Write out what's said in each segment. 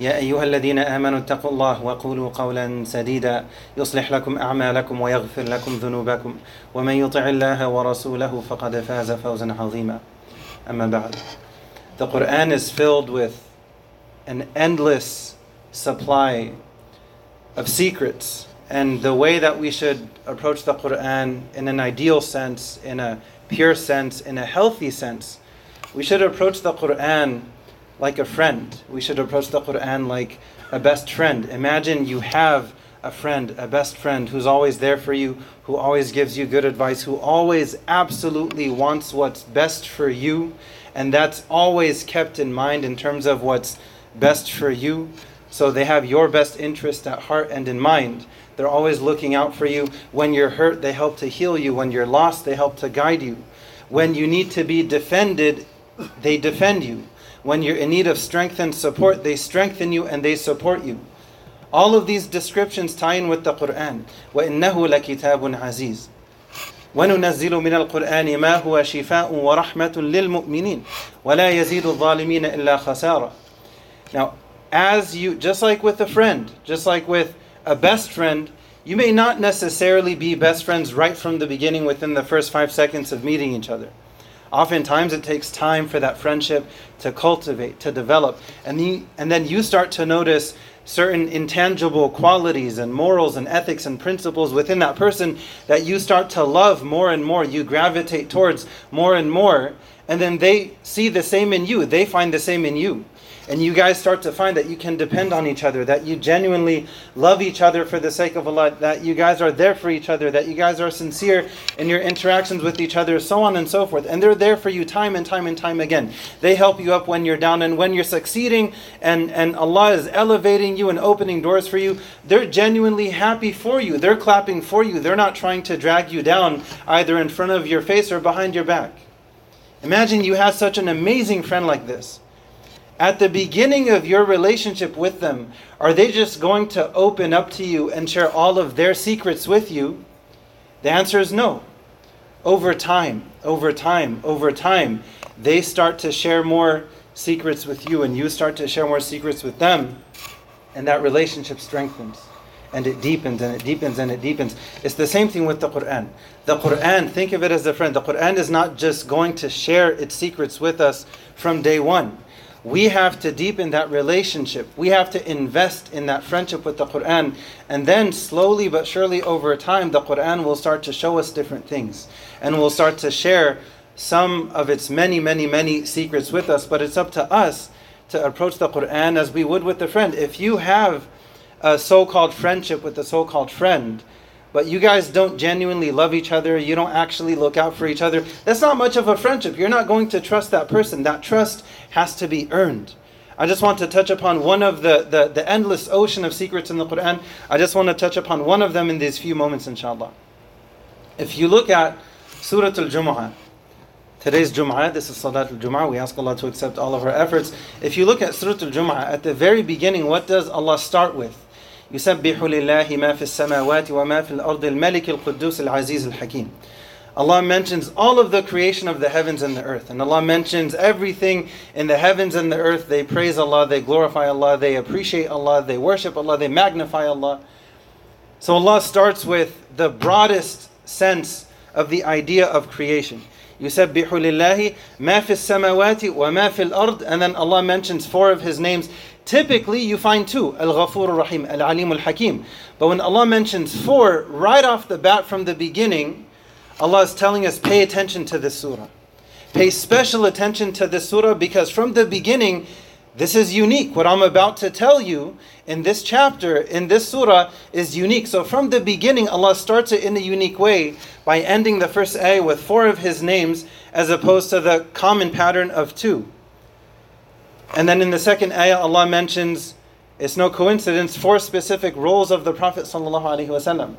يا أيها الذين آمنوا اتقوا الله وقولوا قولا سديدا يصلح لكم أعمالكم ويغفر لكم ذنوبكم ومن يطع الله ورسوله فقد فاز فوزا عظيما أما بعد The Quran is filled with an endless supply of secrets and the way that we should approach the Quran in an ideal sense, in a pure sense, in a healthy sense. We should approach the Quran like a friend. We should approach the Quran like a best friend. Imagine you have a friend, a best friend who's always there for you, who always gives you good advice, who always absolutely wants what's best for you, and that's always kept in mind in terms of what's best for you. So they have your best interest at heart and in mind. They're always looking out for you. When you're hurt, they help to heal you. When you're lost, they help to guide you. When you need to be defended, they defend you. When you're in need of strength and support, they strengthen you and they support you. All of these descriptions tie in with the Quran. وَإِنَّهُ لَكِتَابٌ عَزِيزٌ وننزل من القرآن ما هو شفاء ورحمة للمؤمنين ولا يزيد الظالمين إلا خسارة. Now, as you, just like with a friend, just like with a best friend, you may not necessarily be best friends right from the beginning within the first five seconds of meeting each other. Oftentimes, it takes time for that friendship to cultivate, to develop, and, the, and then you start to notice certain intangible qualities and morals and ethics and principles within that person that you start to love more and more, you gravitate towards more and more, and then they see the same in you, they find the same in you. And you guys start to find that you can depend on each other, that you genuinely love each other for the sake of Allah, that you guys are there for each other, that you guys are sincere in your interactions with each other, so on and so forth. And they're there for you time and time and time again. They help you up when you're down, and when you're succeeding and, and Allah is elevating you and opening doors for you, they're genuinely happy for you. They're clapping for you. They're not trying to drag you down either in front of your face or behind your back. Imagine you have such an amazing friend like this at the beginning of your relationship with them, are they just going to open up to you and share all of their secrets with you? The answer is no. Over time, over time, over time, they start to share more secrets with you, and you start to share more secrets with them, and that relationship strengthens. And it deepens and it deepens and it deepens. It's the same thing with the Quran. The Quran, think of it as a friend. The Quran is not just going to share its secrets with us from day one we have to deepen that relationship. We have to invest in that friendship with the Quran. And then, slowly but surely, over time, the Quran will start to show us different things. And will start to share some of its many, many, many secrets with us. But it's up to us to approach the Quran as we would with a friend. If you have a so called friendship with a so called friend, but you guys don't genuinely love each other, you don't actually look out for each other, that's not much of a friendship. You're not going to trust that person. That trust has to be earned. I just want to touch upon one of the, the, the endless ocean of secrets in the Quran. I just want to touch upon one of them in these few moments, inshallah. If you look at Surah Al Jumu'ah, today's Jumu'ah, this is Salat Al Jumu'ah, we ask Allah to accept all of our efforts. If you look at Surah Al Jumu'ah, at the very beginning, what does Allah start with? يسبح لله ما في السماوات وما في الأرض الملك القدوس العزيز الحكيم Allah mentions all of the creation of the heavens and the earth. And Allah mentions everything in the heavens and the earth. They praise Allah, they glorify Allah, they appreciate Allah, they worship Allah, they magnify Allah. So Allah starts with the broadest sense of the idea of creation. يسبح لله ما في السماوات وما في الأرض and then Allah mentions four of His names Typically, you find two, Al-Ghafur Rahim, Al-Alim Al-Hakim. But when Allah mentions four, right off the bat from the beginning, Allah is telling us, pay attention to this surah. Pay special attention to this surah because from the beginning, this is unique. What I'm about to tell you in this chapter, in this surah, is unique. So from the beginning, Allah starts it in a unique way by ending the first ayah with four of His names as opposed to the common pattern of two. And then in the second ayah, Allah mentions it's no coincidence four specific roles of the Prophet ﷺ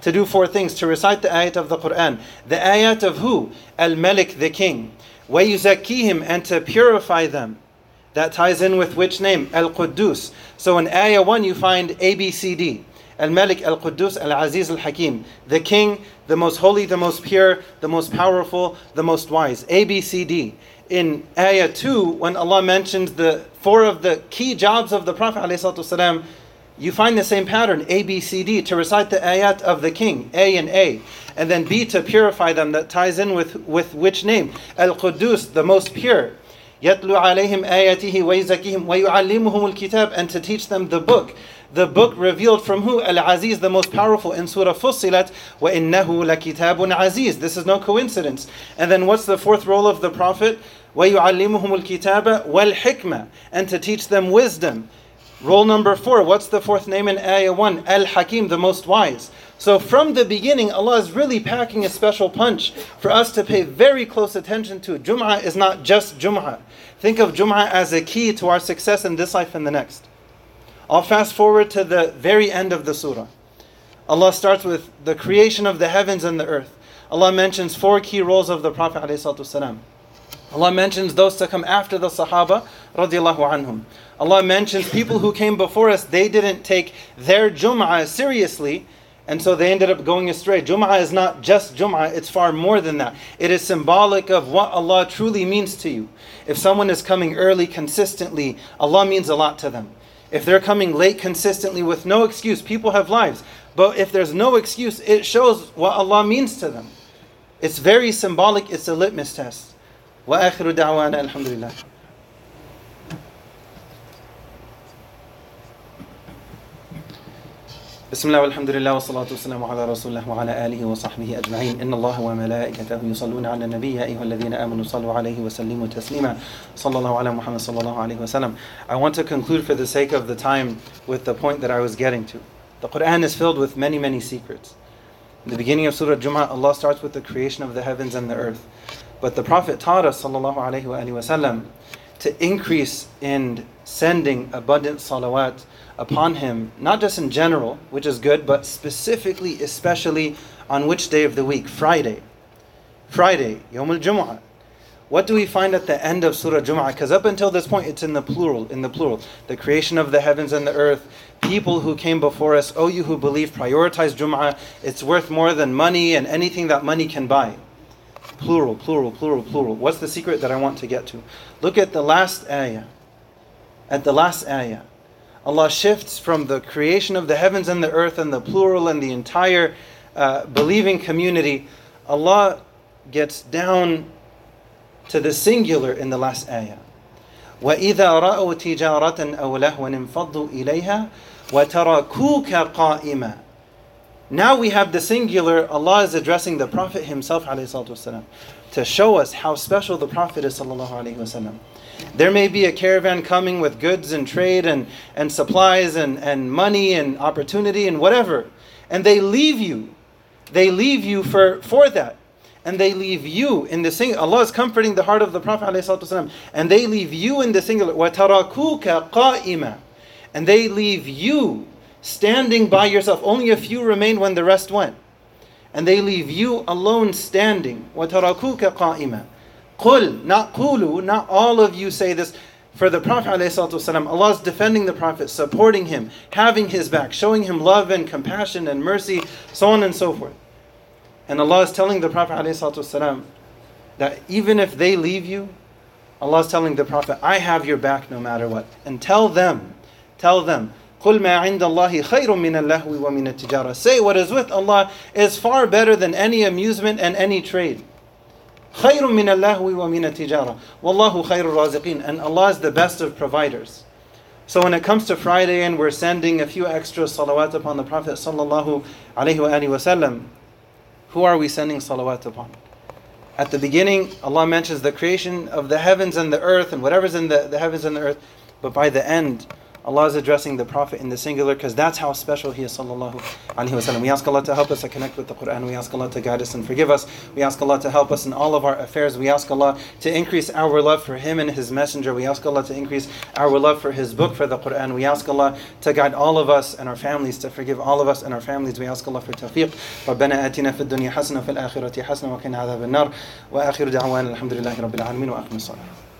to do four things to recite the ayat of the Quran. The ayat of who? Al Malik, the king. him and to purify them. That ties in with which name? Al Quddus. So in ayah 1, you find ABCD. Al Malik, Al Quddus, Al Aziz, Al Hakim. The king, the most holy, the most pure, the most powerful, the most wise. ABCD In ayah 2, when Allah mentions the four of the key jobs of the Prophet ﷺ, you find the same pattern, A, B, C, D, to recite the ayat of the king, A and A. And then B, to purify them, that ties in with, with which name? Al-Quddus, the most pure. يتلو عليهم آياته ويزكيهم ويعلمهم الكتاب and to teach them the book the book revealed from who? Al-Aziz, the most powerful in Surah Fussilat. وَإِنَّهُ لَكِتَابٌ عَزِيز This is no coincidence. And then what's the fourth role of the Prophet? وَيُعَلِّمُهُمُ الْكِتَابَ وَالْحِكْمَةِ And to teach them wisdom. Role number four, what's the fourth name in Ayah 1? Al Hakim, the most wise. So from the beginning, Allah is really packing a special punch for us to pay very close attention to. Jum'ah is not just Jum'ah. Think of Jum'ah as a key to our success in this life and the next. I'll fast forward to the very end of the surah. Allah starts with the creation of the heavens and the earth. Allah mentions four key roles of the Prophet ﷺ. Allah mentions those to come after the Sahaba anhum. Allah mentions people who came before us, they didn't take their Jum'ah seriously, and so they ended up going astray. Jum'ah is not just Jum'ah, it's far more than that. It is symbolic of what Allah truly means to you. If someone is coming early consistently, Allah means a lot to them. If they're coming late consistently with no excuse, people have lives. But if there's no excuse, it shows what Allah means to them. It's very symbolic, it's a litmus test. وآخر دعوانا الحمد لله بسم الله والحمد لله والصلاة والسلام على رسول الله وعلى آله وصحبه أجمعين إن الله وملائكته يصلون على النبي يا أيها الذين آمنوا صلوا عليه وسلموا تسليما صلى الله على محمد صلى الله عليه وسلم I want to conclude for the sake of the time with the point that I was getting to. The Quran is filled with many, many secrets. In the beginning of Surah Jum'ah, Allah starts with the creation of the heavens and the earth. But the Prophet taught us, sallallahu alaihi wasallam, to increase in sending abundant salawat upon him, not just in general, which is good, but specifically, especially on which day of the week? Friday. Friday, Yom al Jumu'ah. What do we find at the end of Surah Jumu'ah? Because up until this point, it's in the plural, in the plural. The creation of the heavens and the earth, people who came before us, oh you who believe, prioritize Jumu'ah. It's worth more than money and anything that money can buy. Plural, plural, plural, plural. What's the secret that I want to get to? Look at the last ayah. At the last ayah. Allah shifts from the creation of the heavens and the earth and the plural and the entire uh, believing community. Allah gets down to the singular in the last ayah. وإذا رأوا تجارة أو لهوا انفضوا إليها وتركوك قائما Now we have the singular, Allah is addressing the Prophet himself والسلام, to show us how special the Prophet is وسلم. There may be a caravan coming with goods and trade and, and supplies and, and money and opportunity and whatever. And they leave you. They leave you for, for that. And they leave you in the singular. Allah is comforting the heart of the Prophet ﷺ, and they leave you in the singular. وَتَرَكُوكَ قَائِمًا And they leave you standing by yourself. Only a few remained when the rest went. And they leave you alone standing. وَتَرَكُوكَ قَائِمًا Qul, not qulu, not all of you say this. For the Prophet ﷺ, Allah is defending the Prophet, supporting him, having his back, showing him love and compassion and mercy, so on and so forth. And Allah is telling the Prophet ﷺ that even if they leave you, Allah is telling the Prophet, I have your back no matter what. And tell them, tell them, قُلْ مَا عِنْدَ اللَّهِ خَيْرٌ مِنَ اللَّهْوِ وَمِنَ التِّجَارَةِ Say what is with Allah is far better than any amusement and any trade. خير من اللهو ومن التجارة والله خير الرازقين and Allah is the best of providers so when it comes to Friday and we're sending a few extra salawat upon the Prophet sallallahu alaihi wasallam who are we sending salawat upon at the beginning Allah mentions the creation of the heavens and the earth and whatever's in the, the heavens and the earth but by the end Allah is addressing the Prophet in the singular because that's how special he is. Sallallahu alaihi wasallam. We ask Allah to help us to connect with the Quran. We ask Allah to guide us and forgive us. We ask Allah to help us in all of our affairs. We ask Allah to increase our love for Him and His Messenger. We ask Allah to increase our love for His book, for the Quran. We ask Allah to guide all of us and our families, to forgive all of us and our families. We ask Allah for tawfiq. ربنا آتنا في الدنيا حسنة وفي الآخرة حسنة وقنا عذاب النار وآخر دعوانا الحمد لله رب العالمين وأقم الصلاة